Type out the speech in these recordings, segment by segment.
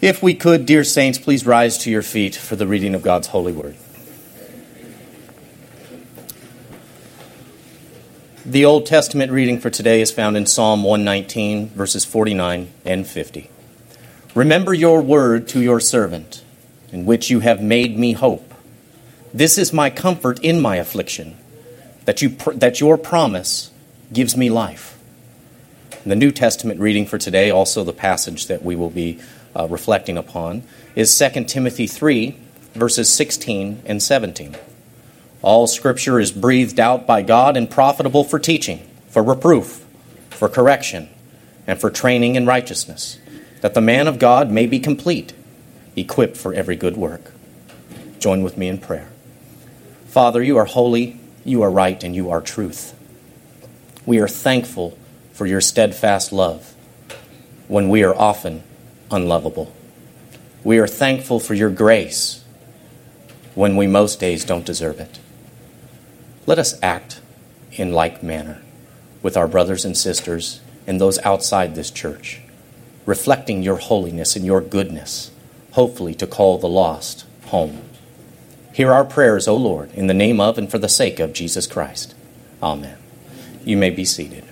If we could, dear saints, please rise to your feet for the reading of God's holy word. The Old Testament reading for today is found in Psalm 119, verses 49 and 50. Remember your word to your servant, in which you have made me hope. This is my comfort in my affliction, that, you, that your promise gives me life. The New Testament reading for today, also the passage that we will be uh, reflecting upon is 2 Timothy 3, verses 16 and 17. All scripture is breathed out by God and profitable for teaching, for reproof, for correction, and for training in righteousness, that the man of God may be complete, equipped for every good work. Join with me in prayer. Father, you are holy, you are right, and you are truth. We are thankful for your steadfast love when we are often unlovable. We are thankful for your grace when we most days don't deserve it. Let us act in like manner with our brothers and sisters and those outside this church, reflecting your holiness and your goodness, hopefully to call the lost home. Hear our prayers, O Lord, in the name of and for the sake of Jesus Christ. Amen. You may be seated.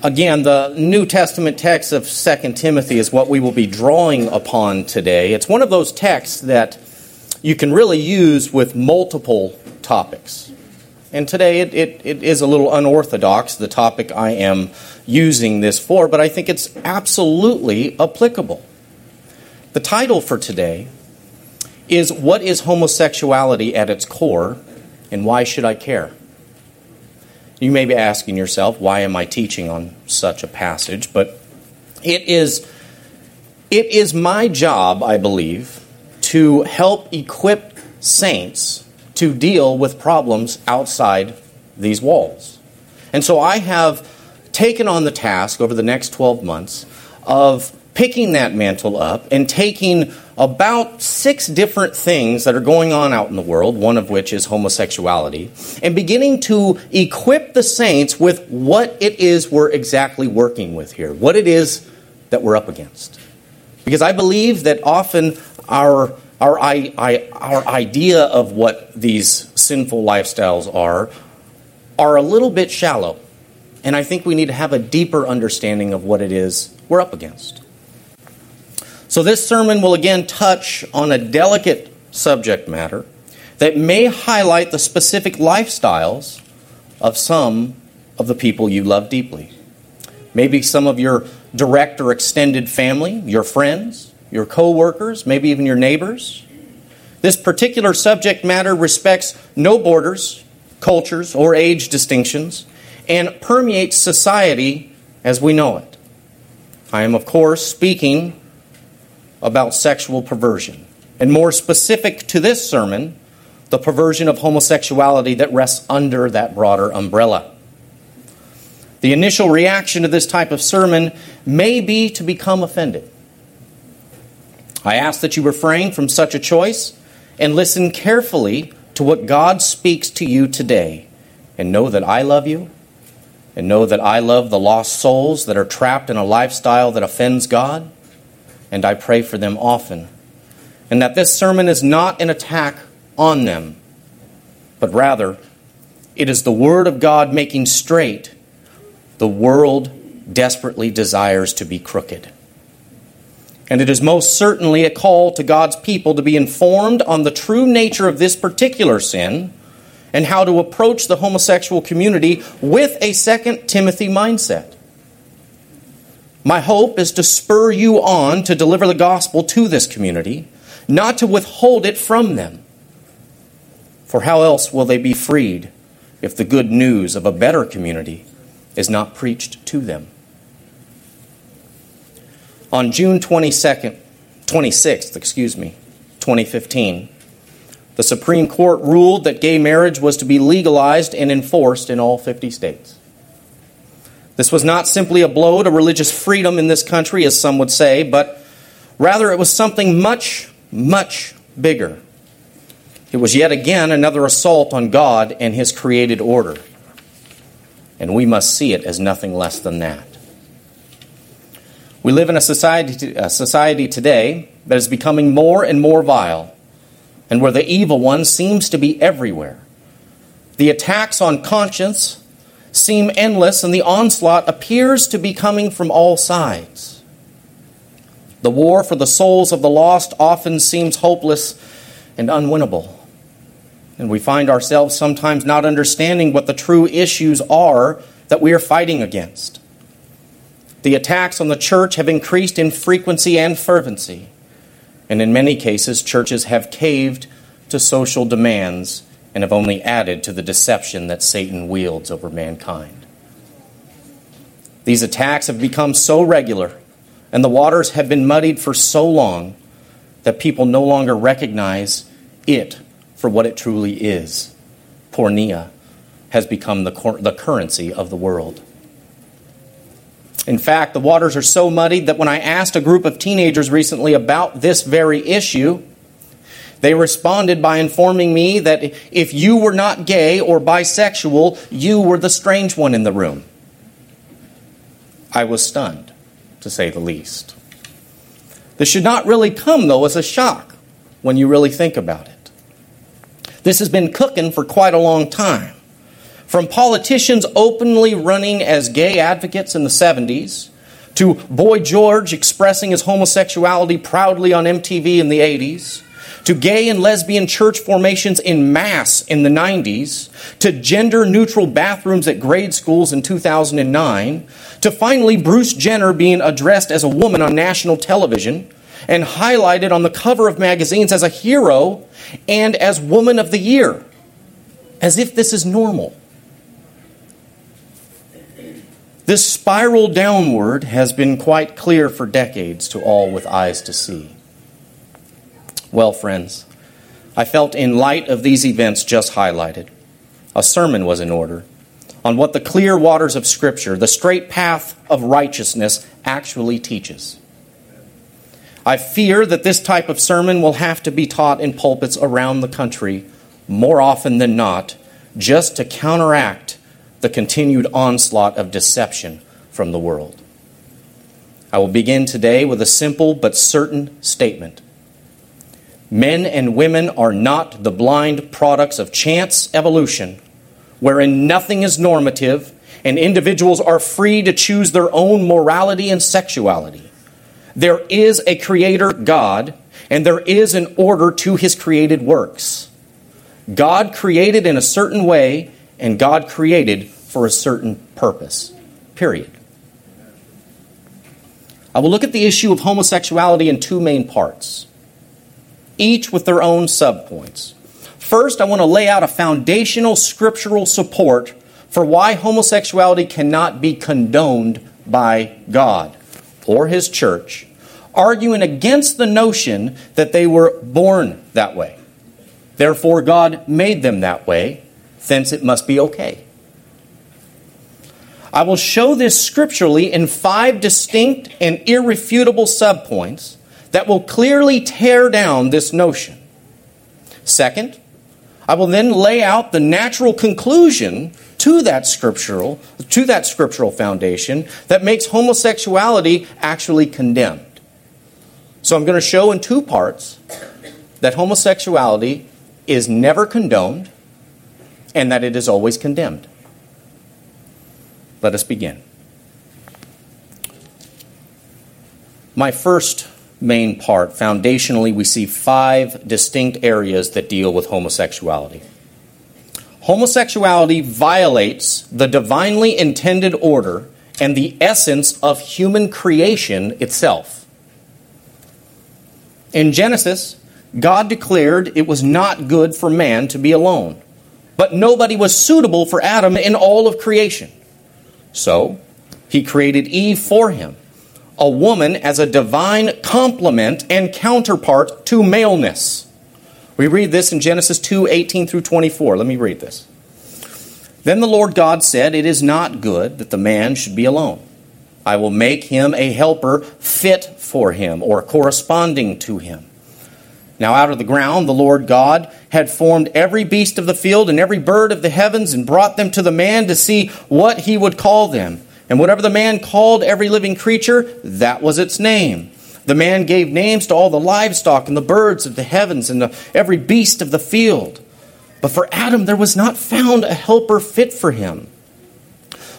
Again, the New Testament text of 2 Timothy is what we will be drawing upon today. It's one of those texts that you can really use with multiple topics. And today it, it, it is a little unorthodox, the topic I am using this for, but I think it's absolutely applicable. The title for today is What is Homosexuality at its Core, and Why Should I Care? You may be asking yourself, why am I teaching on such a passage? But it is, it is my job, I believe, to help equip saints to deal with problems outside these walls. And so I have taken on the task over the next 12 months of picking that mantle up and taking about six different things that are going on out in the world, one of which is homosexuality, and beginning to equip the saints with what it is we're exactly working with here, what it is that we're up against. Because I believe that often our our, I, I, our idea of what these sinful lifestyles are are a little bit shallow. And I think we need to have a deeper understanding of what it is we're up against. So, this sermon will again touch on a delicate subject matter that may highlight the specific lifestyles of some of the people you love deeply. Maybe some of your direct or extended family, your friends, your coworkers, maybe even your neighbors. This particular subject matter respects no borders, cultures, or age distinctions and permeates society as we know it. I am, of course, speaking about sexual perversion. And more specific to this sermon, the perversion of homosexuality that rests under that broader umbrella. The initial reaction to this type of sermon may be to become offended. I ask that you refrain from such a choice and listen carefully to what God speaks to you today, and know that I love you, and know that I love the lost souls that are trapped in a lifestyle that offends God and I pray for them often. And that this sermon is not an attack on them, but rather it is the Word of God making straight the world desperately desires to be crooked. And it is most certainly a call to God's people to be informed on the true nature of this particular sin and how to approach the homosexual community with a second Timothy mindset. My hope is to spur you on to deliver the gospel to this community, not to withhold it from them. For how else will they be freed if the good news of a better community is not preached to them? On June 22nd, 26th, excuse me, 2015, the Supreme Court ruled that gay marriage was to be legalized and enforced in all 50 states. This was not simply a blow to religious freedom in this country, as some would say, but rather it was something much, much bigger. It was yet again another assault on God and His created order. And we must see it as nothing less than that. We live in a society, a society today that is becoming more and more vile, and where the evil one seems to be everywhere. The attacks on conscience seem endless, and the onslaught appears to be coming from all sides. The war for the souls of the lost often seems hopeless and unwinnable. And we find ourselves sometimes not understanding what the true issues are that we are fighting against. The attacks on the church have increased in frequency and fervency. And in many cases, churches have caved to social demands and have only added to the deception that Satan wields over mankind. These attacks have become so regular, and the waters have been muddied for so long that people no longer recognize it for what it truly is. Porneia has become the, cor- the currency of the world. In fact, the waters are so muddied that when I asked a group of teenagers recently about this very issue, they responded by informing me that if you were not gay or bisexual, you were the strange one in the room. I was stunned, to say the least. This should not really come, though, as a shock when you really think about it. This has been cooking for quite a long time. From politicians openly running as gay advocates in the 70s, to Boy George expressing his homosexuality proudly on MTV in the 80s, to gay and lesbian church formations in mass in the 90s, to gender neutral bathrooms at grade schools in 2009, to finally Bruce Jenner being addressed as a woman on national television and highlighted on the cover of magazines as a hero and as Woman of the Year, as if this is normal. This spiral downward has been quite clear for decades to all with eyes to see. Well, friends, I felt in light of these events just highlighted, a sermon was in order on what the clear waters of Scripture, the straight path of righteousness, actually teaches. I fear that this type of sermon will have to be taught in pulpits around the country more often than not, just to counteract the continued onslaught of deception from the world. I will begin today with a simple but certain statement. Men and women are not the blind products of chance evolution, wherein nothing is normative and individuals are free to choose their own morality and sexuality. There is a creator God, and there is an order to his created works. God created in a certain way, and God created for a certain purpose. Period. I will look at the issue of homosexuality in two main parts, each with their own subpoints. First, I want to lay out a foundational scriptural support for why homosexuality cannot be condoned by God or His church arguing against the notion that they were born that way. Therefore, God made them that way, thence it must be okay. I will show this scripturally in five distinct and irrefutable subpoints that will clearly tear down this notion. Second, I will then lay out the natural conclusion to that scriptural to that scriptural foundation that makes homosexuality actually condemned. So I'm going to show in two parts that homosexuality is never condoned and that it is always condemned. Let us begin. My first main part, foundationally, we see five distinct areas that deal with homosexuality. Homosexuality violates the divinely intended order and the essence of human creation itself. In Genesis, God declared it was not good for man to be alone, but nobody was suitable for Adam in all of creation. So, he created Eve for him, a woman as a divine complement and counterpart to maleness. We read this in Genesis 2 18 through 24. Let me read this. Then the Lord God said, It is not good that the man should be alone. I will make him a helper fit for him or corresponding to him. Now, out of the ground, the Lord God had formed every beast of the field and every bird of the heavens and brought them to the man to see what he would call them. And whatever the man called every living creature, that was its name. The man gave names to all the livestock and the birds of the heavens and the, every beast of the field. But for Adam there was not found a helper fit for him.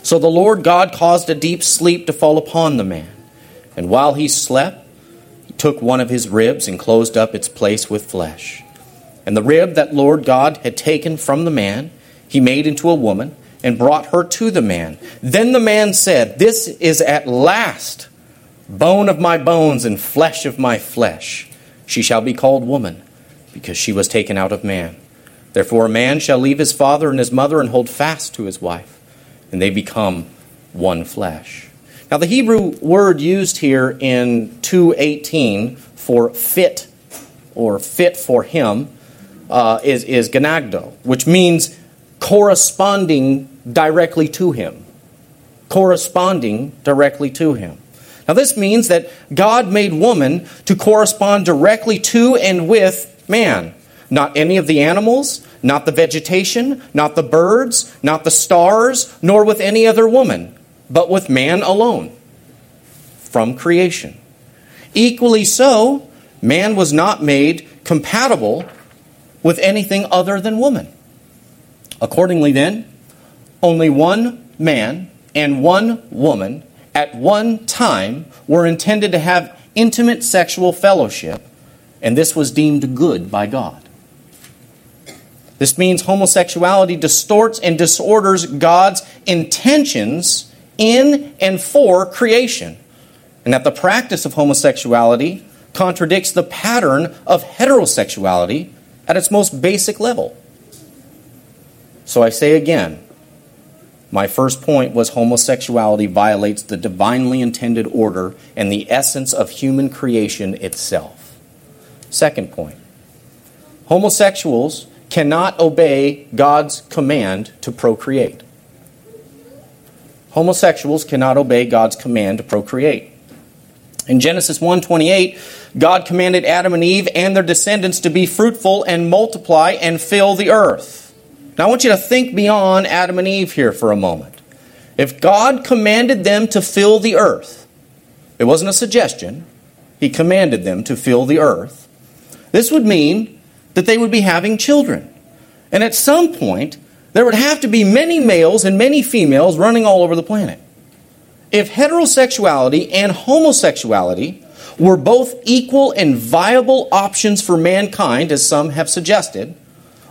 So the Lord God caused a deep sleep to fall upon the man. And while he slept, he took one of his ribs and closed up its place with flesh. And the rib that Lord God had taken from the man, he made into a woman and brought her to the man. Then the man said, This is at last bone of my bones and flesh of my flesh. She shall be called woman, because she was taken out of man. Therefore a man shall leave his father and his mother and hold fast to his wife, and they become one flesh. Now the Hebrew word used here in 218 for fit or fit for him uh, is, is ganagdo, which means corresponding directly to him. Corresponding directly to him. Now, this means that God made woman to correspond directly to and with man. Not any of the animals, not the vegetation, not the birds, not the stars, nor with any other woman, but with man alone from creation. Equally so, man was not made compatible with anything other than woman. Accordingly, then, only one man and one woman at one time were intended to have intimate sexual fellowship, and this was deemed good by God. This means homosexuality distorts and disorders God's intentions in and for creation, and that the practice of homosexuality contradicts the pattern of heterosexuality at its most basic level. So I say again, my first point was homosexuality violates the divinely intended order and the essence of human creation itself. Second point homosexuals cannot obey God's command to procreate. Homosexuals cannot obey God's command to procreate. In Genesis 1:28, God commanded Adam and Eve and their descendants to be fruitful and multiply and fill the earth. Now, I want you to think beyond Adam and Eve here for a moment. If God commanded them to fill the earth, it wasn't a suggestion, He commanded them to fill the earth, this would mean that they would be having children. And at some point, there would have to be many males and many females running all over the planet. If heterosexuality and homosexuality were both equal and viable options for mankind, as some have suggested,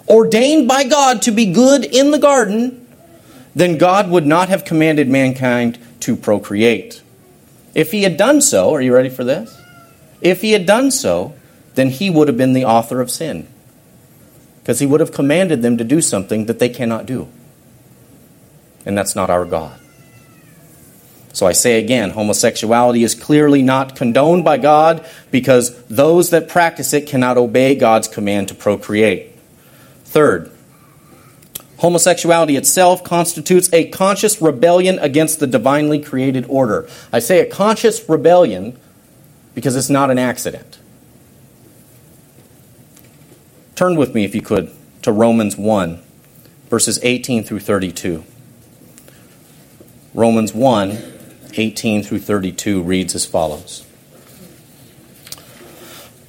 ordained by God to be good in the garden, then God would not have commanded mankind to procreate. If he had done so, are you ready for this? If he had done so, then he would have been the author of sin. Because he would have commanded them to do something that they cannot do. And that's not our God. So I say again, homosexuality is clearly not condoned by God because those that practice it cannot obey God's command to procreate. Third, homosexuality itself constitutes a conscious rebellion against the divinely created order. I say a conscious rebellion because it's not an accident. Turn with me, if you could, to Romans 1, verses 18 through 32. Romans 1, 18 through 32 reads as follows.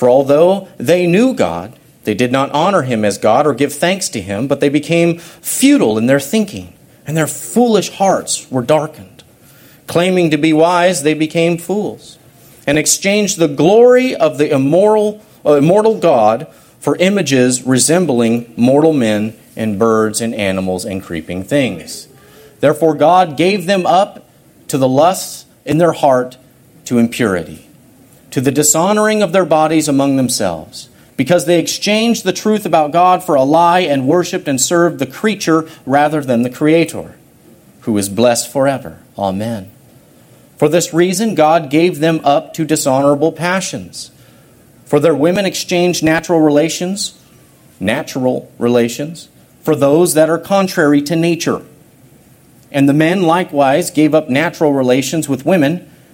For although they knew God, they did not honor him as God or give thanks to him, but they became futile in their thinking, and their foolish hearts were darkened. Claiming to be wise, they became fools, and exchanged the glory of the immoral, uh, immortal God for images resembling mortal men and birds and animals and creeping things. Therefore, God gave them up to the lusts in their heart to impurity to the dishonoring of their bodies among themselves, because they exchanged the truth about God for a lie and worshiped and served the creature rather than the Creator, who is blessed forever. Amen. For this reason, God gave them up to dishonorable passions. For their women exchanged natural relations, natural relations, for those that are contrary to nature. And the men likewise gave up natural relations with women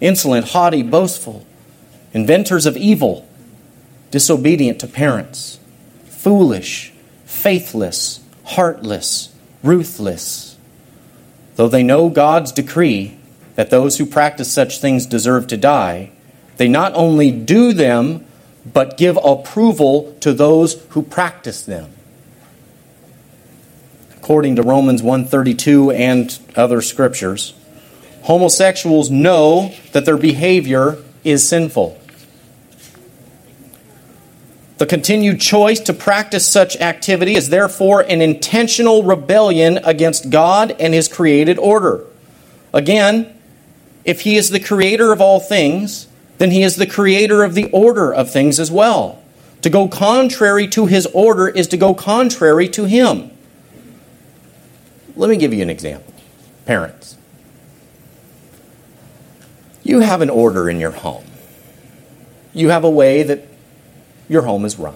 insolent, haughty, boastful, inventors of evil, disobedient to parents, foolish, faithless, heartless, ruthless. Though they know God's decree, that those who practice such things deserve to die, they not only do them, but give approval to those who practice them. According to Romans 132 and other scriptures, homosexuals know that their behavior is sinful. The continued choice to practice such activity is therefore an intentional rebellion against God and His created order. Again, if he is the creator of all things, then he is the creator of the order of things as well. To go contrary to his order is to go contrary to him. Let me give you an example. Parents, you have an order in your home. You have a way that your home is run.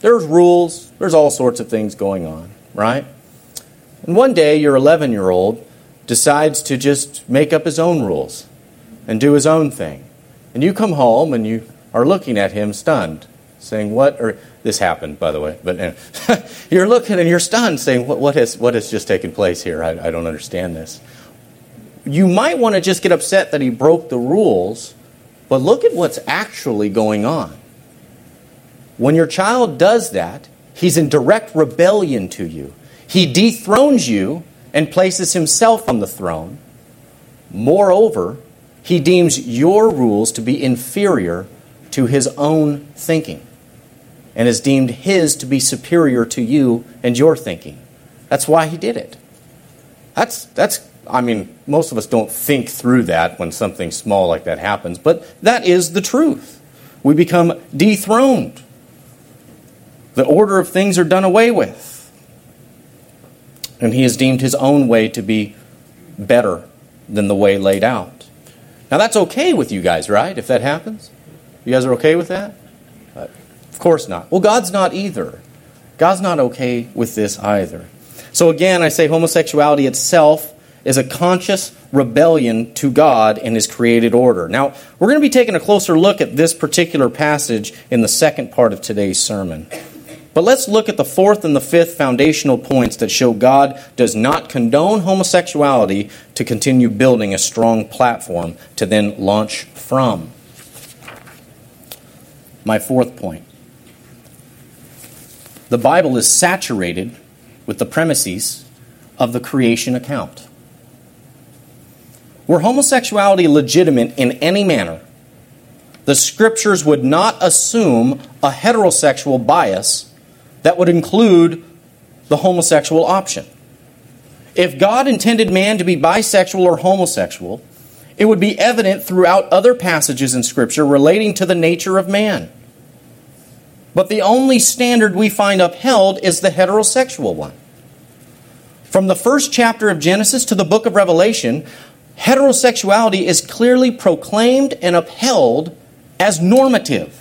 There's rules, there's all sorts of things going on, right? And one day your 11 year old decides to just make up his own rules and do his own thing. And you come home and you are looking at him stunned, saying, What? Or this happened, by the way, but uh, you're looking and you're stunned, saying, What, what, has, what has just taken place here? I, I don't understand this. You might want to just get upset that he broke the rules, but look at what's actually going on. When your child does that, he's in direct rebellion to you. He dethrones you and places himself on the throne. Moreover, he deems your rules to be inferior to his own thinking and has deemed his to be superior to you and your thinking. That's why he did it. That's, that's, I mean, most of us don't think through that when something small like that happens, but that is the truth. We become dethroned. The order of things are done away with and he has deemed his own way to be better than the way laid out. Now, that's okay with you guys, right? If that happens? You guys are okay with that? Of course not. Well, God's not either. God's not okay with this either. So, again, I say homosexuality itself is a conscious rebellion to God and His created order. Now, we're going to be taking a closer look at this particular passage in the second part of today's sermon. But let's look at the fourth and the fifth foundational points that show God does not condone homosexuality to continue building a strong platform to then launch from. My fourth point the Bible is saturated with the premises of the creation account. Were homosexuality legitimate in any manner, the scriptures would not assume a heterosexual bias that would include the homosexual option. If God intended man to be bisexual or homosexual, it would be evident throughout other passages in Scripture relating to the nature of man. But the only standard we find upheld is the heterosexual one. From the first chapter of Genesis to the book of Revelation, heterosexuality is clearly proclaimed and upheld as normative.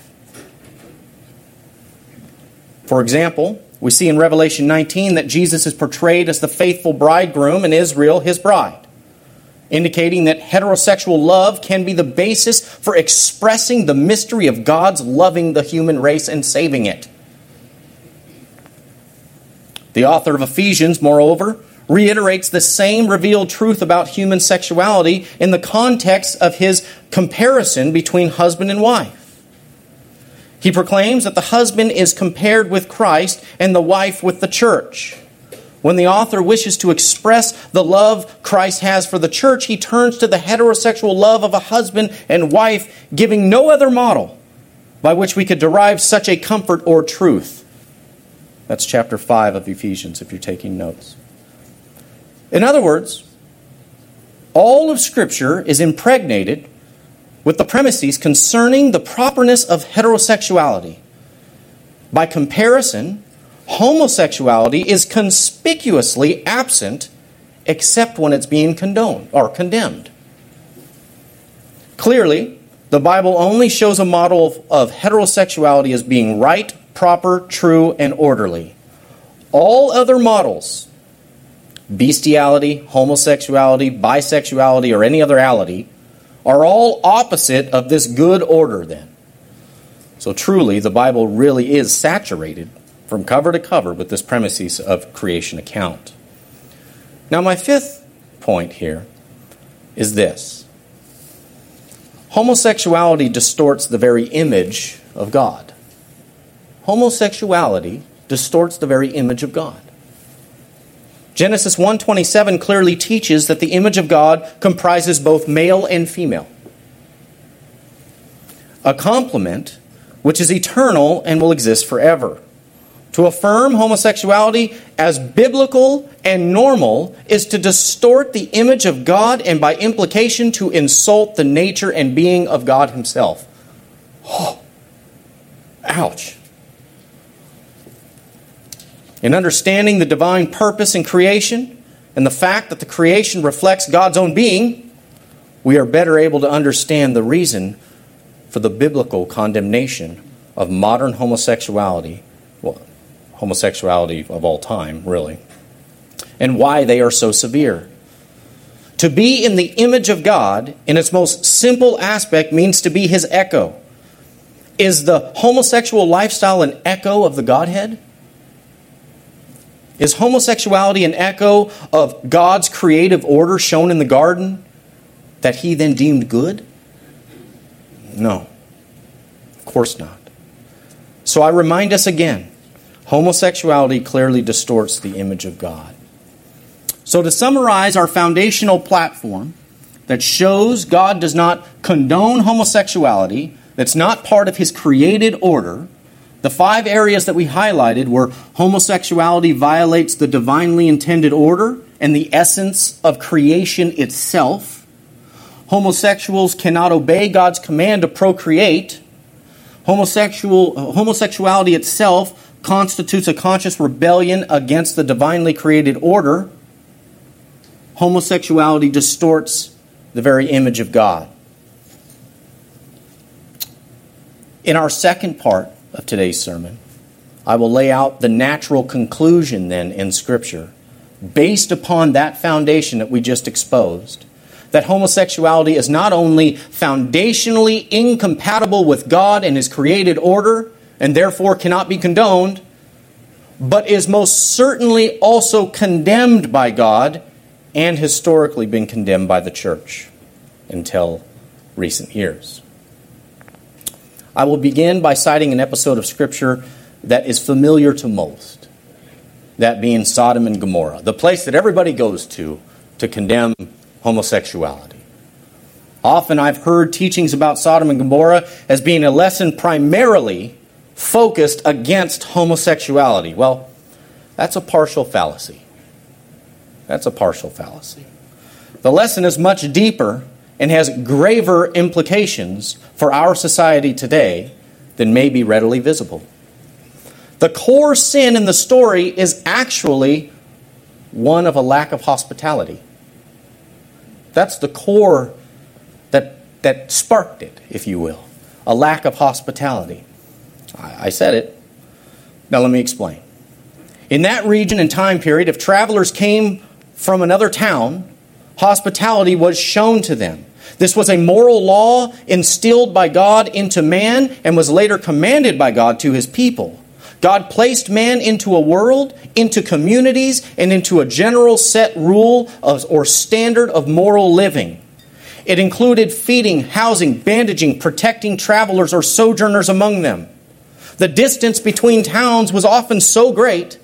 For example, we see in Revelation 19 that Jesus is portrayed as the faithful bridegroom and Israel his bride, indicating that heterosexual love can be the basis for expressing the mystery of God's loving the human race and saving it. The author of Ephesians, moreover, reiterates the same revealed truth about human sexuality in the context of his comparison between husband and wife. He proclaims that the husband is compared with Christ and the wife with the church. When the author wishes to express the love Christ has for the church, he turns to the heterosexual love of a husband and wife, giving no other model by which we could derive such a comfort or truth. That's chapter 5 of Ephesians, if you're taking notes. In other words, all of Scripture is impregnated with the premises concerning the properness of heterosexuality. By comparison, homosexuality is conspicuously absent except when it's being condoned or condemned. Clearly, the Bible only shows a model of, of, heterosexuality as being right, proper, true, and orderly. All other models, bestiality, homosexuality, bisexuality, or any other ality, are all opposite of this good order, then. So truly, the Bible really is saturated from cover to cover with this premises of creation account. Now, my fifth point here is this homosexuality distorts the very image of God. Homosexuality distorts the very image of God. Genesis 1:27 clearly teaches that the image of God comprises both male and female. A complement which is eternal and will exist forever. To affirm homosexuality as biblical and normal is to distort the image of God and by implication to insult the nature and being of God Himself. Oh, ouch. In understanding the divine purpose in creation and the fact that the creation reflects God's own being, we are better able to understand the reason for the biblical condemnation of modern homosexuality homosexuality of all time, really, and why they are so severe. To be in the image of God, in its most simple aspect, means to be his echo. Is the homosexual lifestyle an echo of the Godhead? Is homosexuality an echo of God's creative order shown in the garden that he then deemed good? No, of course not. So I remind us again Homosexuality clearly distorts the image of God. So, to summarize our foundational platform that shows God does not condone homosexuality, that's not part of his created order, the five areas that we highlighted were homosexuality violates the divinely intended order and the essence of creation itself. Homosexuals cannot obey God's command to procreate. Homosexual, homosexuality itself constitutes a conscious rebellion against the divinely created order, homosexuality distorts the very image of God. In our second part of today's sermon, I will lay out the natural conclusion then in Scripture, based upon that foundation that we just exposed, that homosexuality is not only foundationally incompatible with God and His created order, and therefore cannot be condoned, but is most certainly also condemned by God and historically been condemned by the church until recent years. I will begin by citing an episode of Scripture that is familiar to most, that being Sodom and Gomorrah, the place that everybody goes to to condemn homosexuality. Often I've heard teachings about Sodom and Gomorrah as being a lesson primarily focused against homosexuality. Well, that's a partial fallacy. That's a partial fallacy. The lesson is much deeper and has graver implications for our society today than may be readily visible. The core sin in the story is actually one of a lack of hospitality. That's the core that, that sparked it, if you will. A lack of hospitality. I said it. Now let me explain. In that region and time period, if travelers came from another town, hospitality was shown to them. This was a moral law instilled by God into man and was later commanded by God to his people. God placed man into a world, into communities, and into a general set rule of, or standard of moral living. It included feeding, housing, bandaging, protecting travelers or sojourners among them. The distance between towns was often so great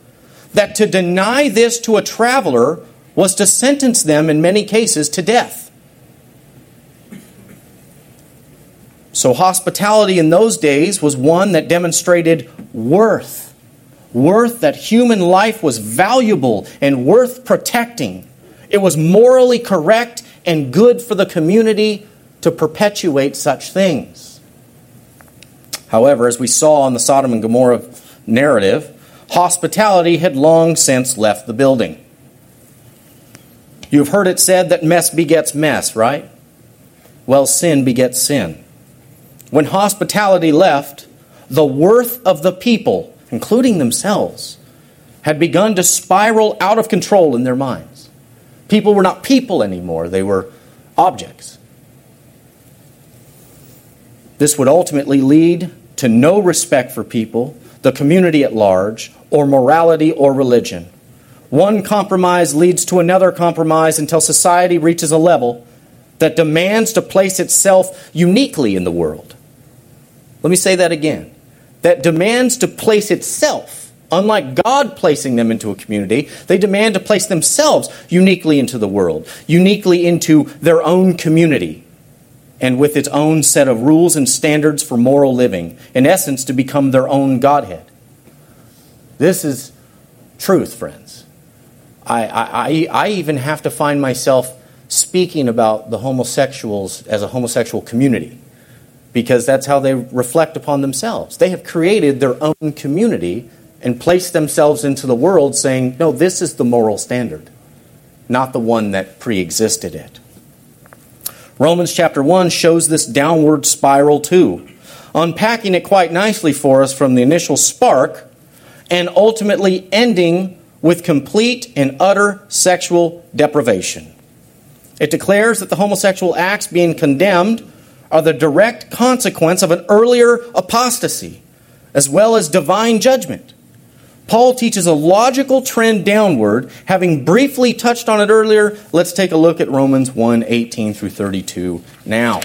that to deny this to a traveler was to sentence them in many cases to death. So, hospitality in those days was one that demonstrated worth. Worth that human life was valuable and worth protecting. It was morally correct and good for the community to perpetuate such things. However, as we saw in the Sodom and Gomorrah narrative, hospitality had long since left the building. You've heard it said that mess begets mess, right? Well, sin begets sin. When hospitality left, the worth of the people, including themselves, had begun to spiral out of control in their minds. People were not people anymore, they were objects. This would ultimately lead to no respect for people, the community at large, or morality or religion. One compromise leads to another compromise until society reaches a level that demands to place itself uniquely in the world. Let me say that again. That demands to place itself, unlike God placing them into a community, they demand to place themselves uniquely into the world, uniquely into their own community, and with its own set of rules and standards for moral living, in essence, to become their own Godhead. This is truth, friends. I, I, I even have to find myself speaking about the homosexuals as a homosexual community because that's how they reflect upon themselves. They have created their own community and placed themselves into the world saying, no, this is the moral standard, not the one that pre existed it. Romans chapter 1 shows this downward spiral too, unpacking it quite nicely for us from the initial spark and ultimately ending with complete and utter sexual deprivation. It declares that the homosexual acts being condemned are the direct consequence of an earlier apostasy, as well as divine judgment. Paul teaches a logical trend downward. Having briefly touched on it earlier, let's take a look at Romans 1 18 through 32 now.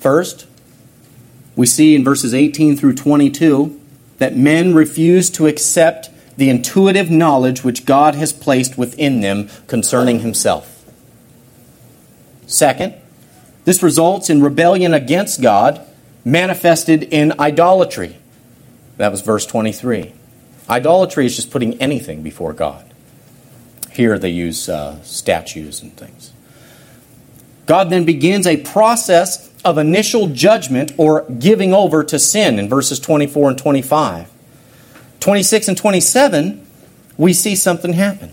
First, we see in verses 18 through 22 that men refuse to accept the intuitive knowledge which God has placed within them concerning Himself. Second, this results in rebellion against God manifested in idolatry. That was verse 23. Idolatry is just putting anything before God. Here they use uh, statues and things. God then begins a process of initial judgment or giving over to sin in verses 24 and 25. 26 and 27, we see something happen.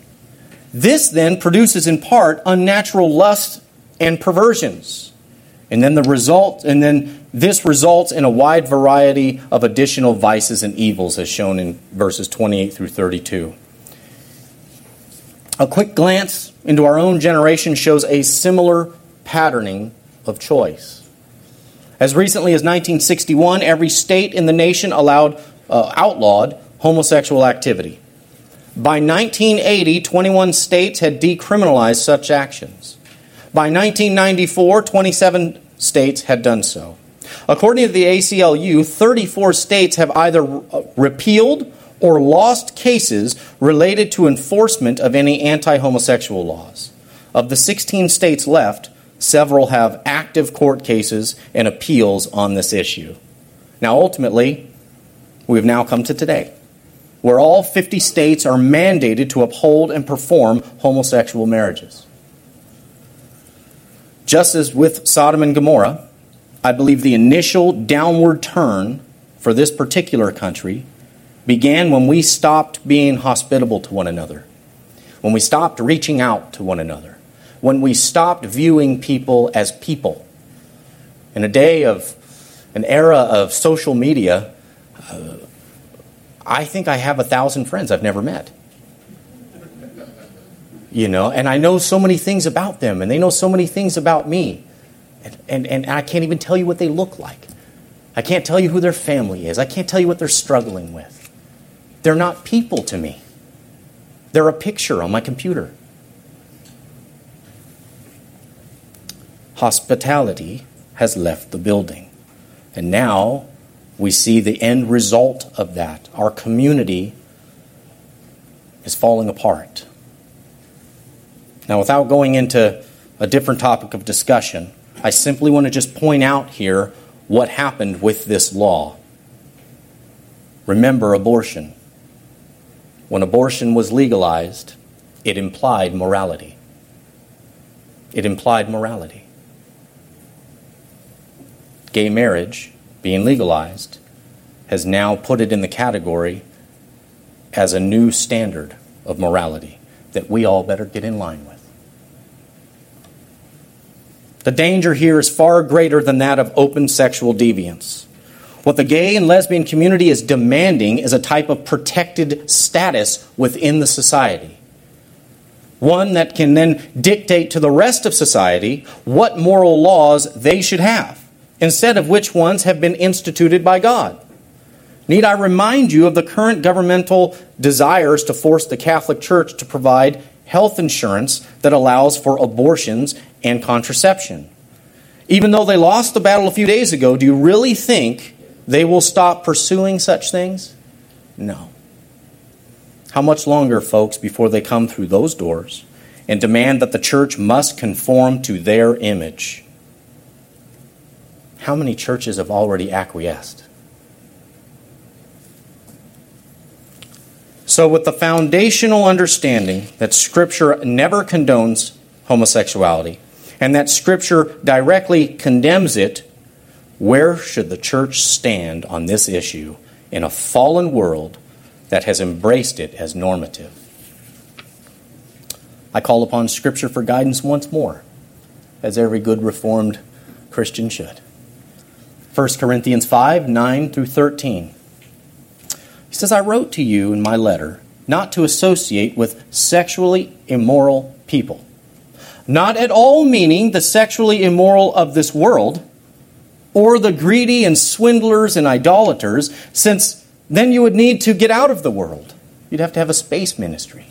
This then produces in part unnatural lust and perversions. And then the result, and then this results in a wide variety of additional vices and evils, as shown in verses 28 through 32. A quick glance into our own generation shows a similar patterning of choice. As recently as 1961, every state in the nation allowed, uh, outlawed homosexual activity. By 1980, 21 states had decriminalized such actions. By 1994, 27 states had done so. According to the ACLU, 34 states have either uh, repealed or lost cases related to enforcement of any anti homosexual laws. Of the 16 states left, several have active court cases and appeals on this issue. Now, ultimately, we've now come to today, where all 50 states are mandated to uphold and perform homosexual marriages. Just as with Sodom and Gomorrah, I believe the initial downward turn for this particular country began when we stopped being hospitable to one another, when we stopped reaching out to one another, when we stopped viewing people as people. In a day of an era of social media, uh, I think I have a thousand friends I've never met you know, and I know so many things about them, and they know so many things about me. And, and, and I can't even tell you what they look like. I can't tell you who their family is. I can't tell you what they're struggling with. They're not people to me, they're a picture on my computer. Hospitality has left the building. And now we see the end result of that. Our community is falling apart. Now, without going into a different topic of discussion, I simply want to just point out here what happened with this law. Remember abortion. When abortion was legalized, it implied morality. It implied morality. Gay marriage, being legalized, has now put it in the category as a new standard of morality that we all better get in line with. The danger here is far greater than that of open sexual deviance. What the gay and lesbian community is demanding is a type of protected status within the society. One that can then dictate to the rest of society what moral laws they should have, instead of which ones have been instituted by God. Need I remind you of the current governmental desires to force the Catholic Church to provide health insurance that allows for abortions and contraception? Even though they lost the battle a few days ago, do you really think they will stop pursuing such things? No. How much longer, folks, before they come through those doors and demand that the church must conform to their image? How many churches have already acquiesced? So, with the foundational understanding that Scripture never condones homosexuality and that Scripture directly condemns it where should the church stand on this issue in a fallen world that has embraced it as normative? I call upon Scripture for guidance once more, as every good Reformed Christian should. 1 Corinthians 5 9 through 13. He says, I wrote to you in my letter not to associate with sexually immoral people. Not at all meaning the sexually immoral of this world or the greedy and swindlers and idolaters, since then you would need to get out of the world. You'd have to have a space ministry.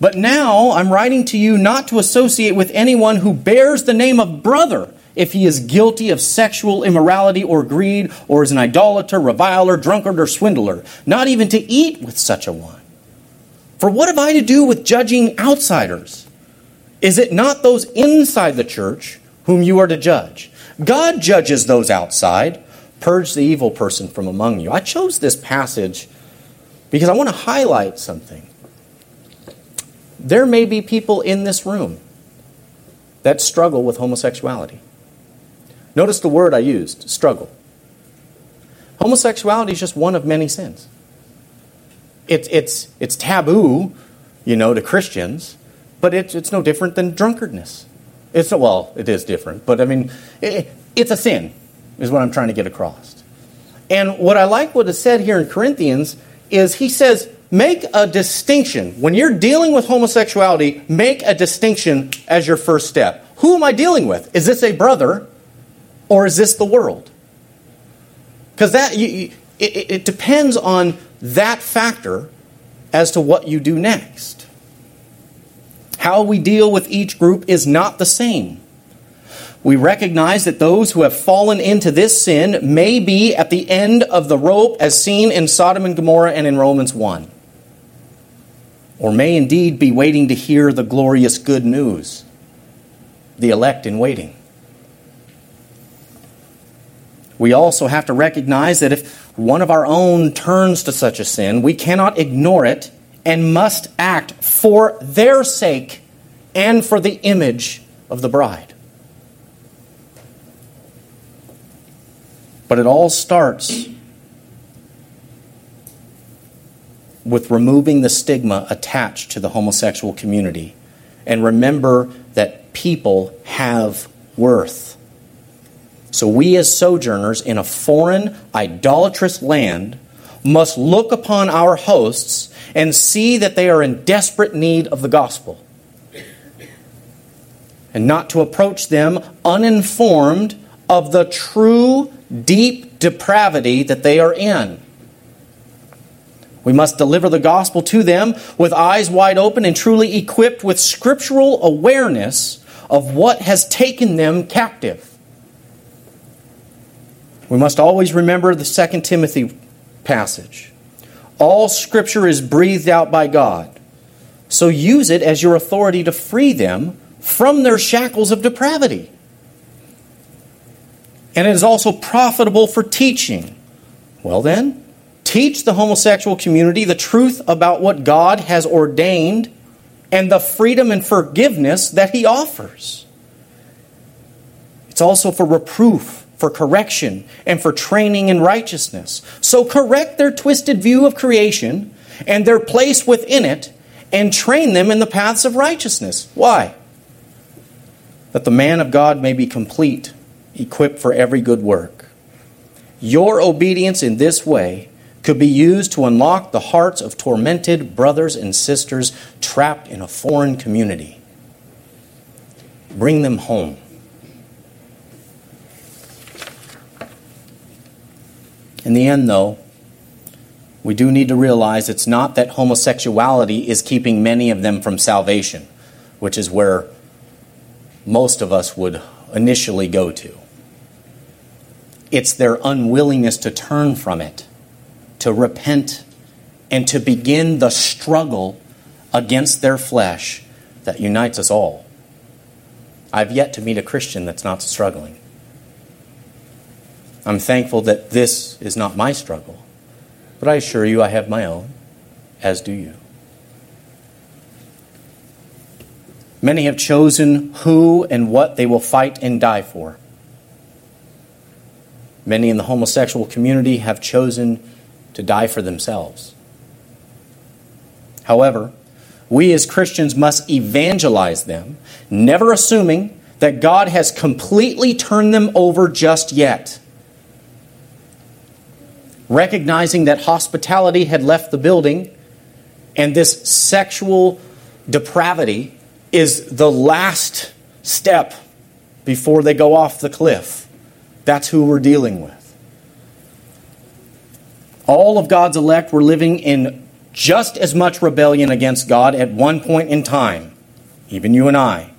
But now I'm writing to you not to associate with anyone who bears the name of brother if he is guilty of sexual immorality or greed, or is an idolater, reviler, drunkard, or swindler, not even to eat with such a one. For what have I to do with judging outsiders? Is it not those inside the church whom you are to judge. God judges those outside. Purge the evil person from among you. I chose this passage because I want to highlight something. There may be people in this room that struggle with homosexuality. Notice the word I used struggle. Homosexuality is just one of many sins. It's, it's, it's taboo, you know, to Christians, but it's, it's no different than drunkardness. It's well, it is different, but I mean, it, it's a sin, is what I'm trying to get across. And what I like what is said here in Corinthians is he says, make a distinction. When you're dealing with homosexuality, make a distinction as your first step. Who am I dealing with? Is this a brother or is this the world? Because that you, it, it depends on that factor as to what you do next. How we deal with each group is not the same. We recognize that those who have fallen into this sin may be at the end of the rope as seen in Sodom and Gomorrah and in Romans 1. Or may indeed be waiting to hear the glorious good news, the elect in waiting. We also have to recognize that if one of our own turns to such a sin, we cannot ignore it and must act for their sake and for the image of the bride. But it all starts with removing the stigma attached to the homosexual community. And remember that people have worth. So we, as sojourners in a foreign, idolatrous land, must look upon our hosts and see that they are in desperate need of the gospel. And not to approach them uninformed of the true, deep depravity that they are in. We must deliver the gospel to them with eyes wide open and truly equipped with scriptural awareness of what has taken them captive. We must always remember the 2 Timothy passage. All scripture is breathed out by God. So use it as your authority to free them from their shackles of depravity. And it is also profitable for teaching. Well, then, teach the homosexual community the truth about what God has ordained and the freedom and forgiveness that He offers. It's also for reproof, for correction, and for training in righteousness. So correct their twisted view of creation and their place within it, and train them in the paths of righteousness. Why? That the man of God may be complete, equipped for every good work. Your obedience in this way could be used to unlock the hearts of tormented brothers and sisters trapped in a foreign community. Bring them home. In the end, though, we do need to realize it's not that homosexuality is keeping many of them from salvation, which is where most of us would initially go to. It's their unwillingness to turn from it, to repent, and to begin the struggle against their flesh that unites us all. I've yet to meet a Christian that's not struggling. I'm thankful that this is not my struggle, but I assure you I have my own, as do you. Many have chosen who and what they will fight and die for. Many in the homosexual community have chosen to die for themselves. However, we as Christians must evangelize them, never assuming that God has completely turned them over just yet recognizing that hospitality had left the building and this sexual depravity is the last step before they go off the cliff. That's who we're dealing with. All of God's elect were living in just as much rebellion against God at one point in time, even you and I.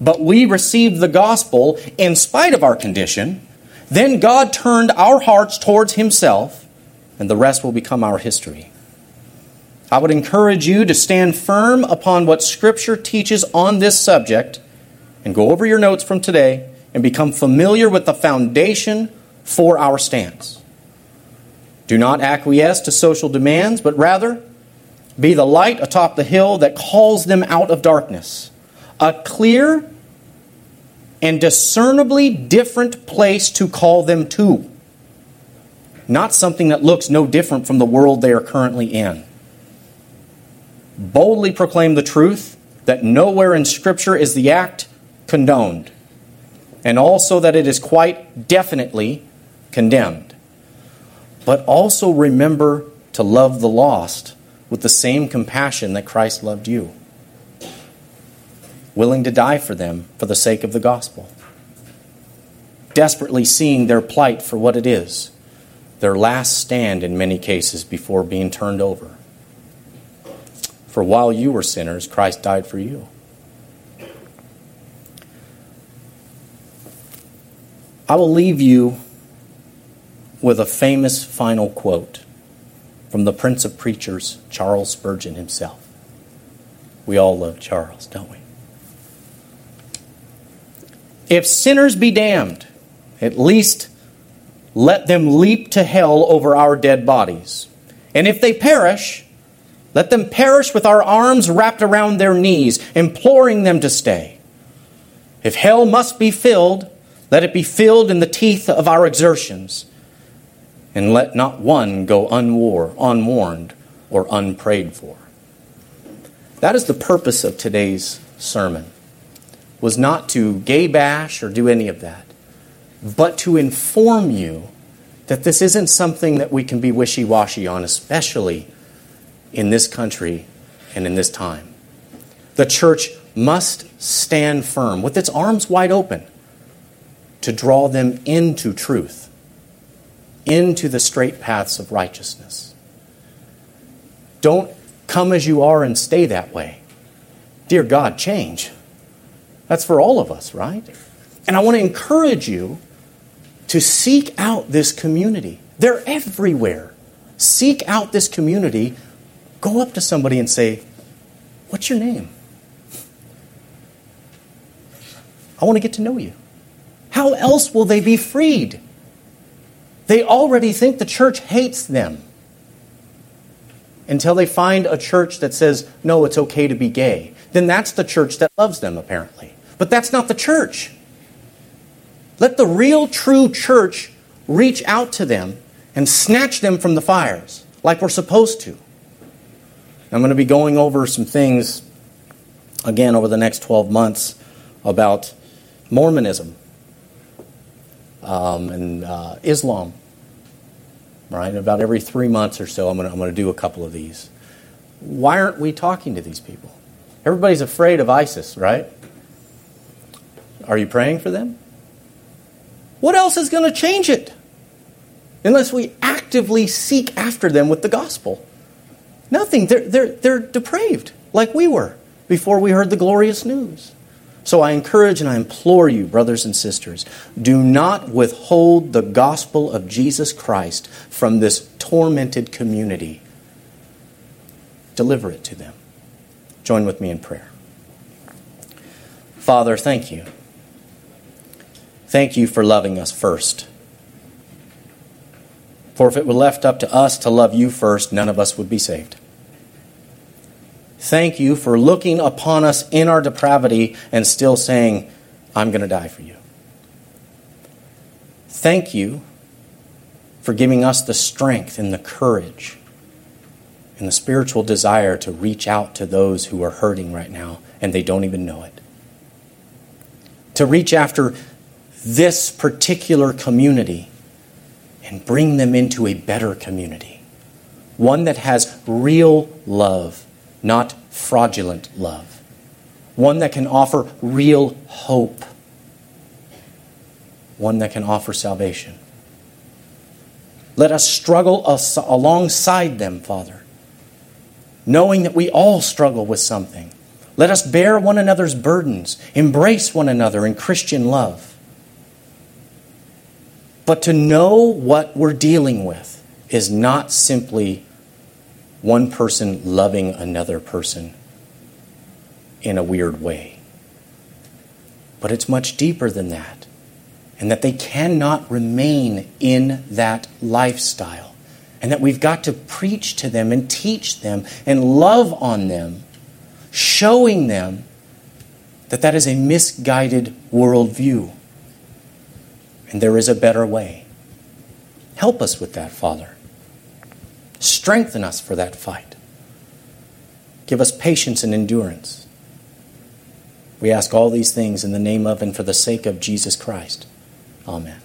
But we received the gospel in spite of our condition then God turned our hearts towards Himself, and the rest will become our history. I would encourage you to stand firm upon what Scripture teaches on this subject and go over your notes from today and become familiar with the foundation for our stance. Do not acquiesce to social demands, but rather be the light atop the hill that calls them out of darkness. A clear and discernibly different place to call them to. Not something that looks no different from the world they are currently in. Boldly proclaim the truth that nowhere in Scripture is the act condoned, and also that it is quite definitely condemned. But also remember to love the lost with the same compassion that Christ loved you willing to die for them for the sake of the gospel. Desperately seeing their plight for what it is, their last stand in many cases before being turned over. For while you were sinners, Christ died for you. I will leave you with a famous final quote from the Prince of Preachers, Charles Spurgeon himself. We all love Charles, don't we? If sinners be damned, at least let them leap to hell over our dead bodies. And if they perish, let them perish with our arms wrapped around their knees, imploring them to stay. If hell must be filled, let it be filled in the teeth of our exertions. And let not one go unwar- unwarned or unprayed for. That is the purpose of today's sermon was not to gay bash or do any of that, but to inform you that this isn't something that we can be wishy washy on, especially in this country and in this time. The church must stand firm with its arms wide open to draw them into truth, into the straight paths of righteousness. Don't come as you are and stay that way. Dear God, change. That's for all of us, right? And I want to encourage you to seek out this community. They're everywhere. Seek out this community. Go up to somebody and say, What's your name? I want to get to know you. How else will they be freed? They already think the church hates them until they find a church that says, no, it's okay to be gay. Then that's the church that loves them, apparently. But that's not the church. Let the real, true church reach out to them and snatch them from the fires like we're supposed to. I'm going to be going over some things again over the next 12 months about Mormonism um, and uh, Islam. Right? About every three months or so, I'm going I'm to do a couple of these. Why aren't we talking to these people? Everybody's afraid of ISIS, right? Are you praying for them? What else is going to change it? Unless we actively seek after them with the gospel. Nothing. They're, they're, they're depraved, like we were before we heard the glorious news. So I encourage and I implore you, brothers and sisters, do not withhold the gospel of Jesus Christ from this tormented community. Deliver it to them. Join with me in prayer. Father, thank you. Thank you for loving us first. For if it were left up to us to love you first, none of us would be saved. Thank you for looking upon us in our depravity and still saying, I'm going to die for you. Thank you for giving us the strength and the courage and the spiritual desire to reach out to those who are hurting right now and they don't even know it. To reach after this particular community and bring them into a better community. One that has real love not fraudulent love. One that can offer real hope. One that can offer salvation. Let us struggle alongside them, Father, knowing that we all struggle with something. Let us bear one another's burdens, embrace one another in Christian love. But to know what we're dealing with is not simply one person loving another person in a weird way. But it's much deeper than that. And that they cannot remain in that lifestyle. And that we've got to preach to them and teach them and love on them, showing them that that is a misguided worldview. And there is a better way. Help us with that, Father. Strengthen us for that fight. Give us patience and endurance. We ask all these things in the name of and for the sake of Jesus Christ. Amen.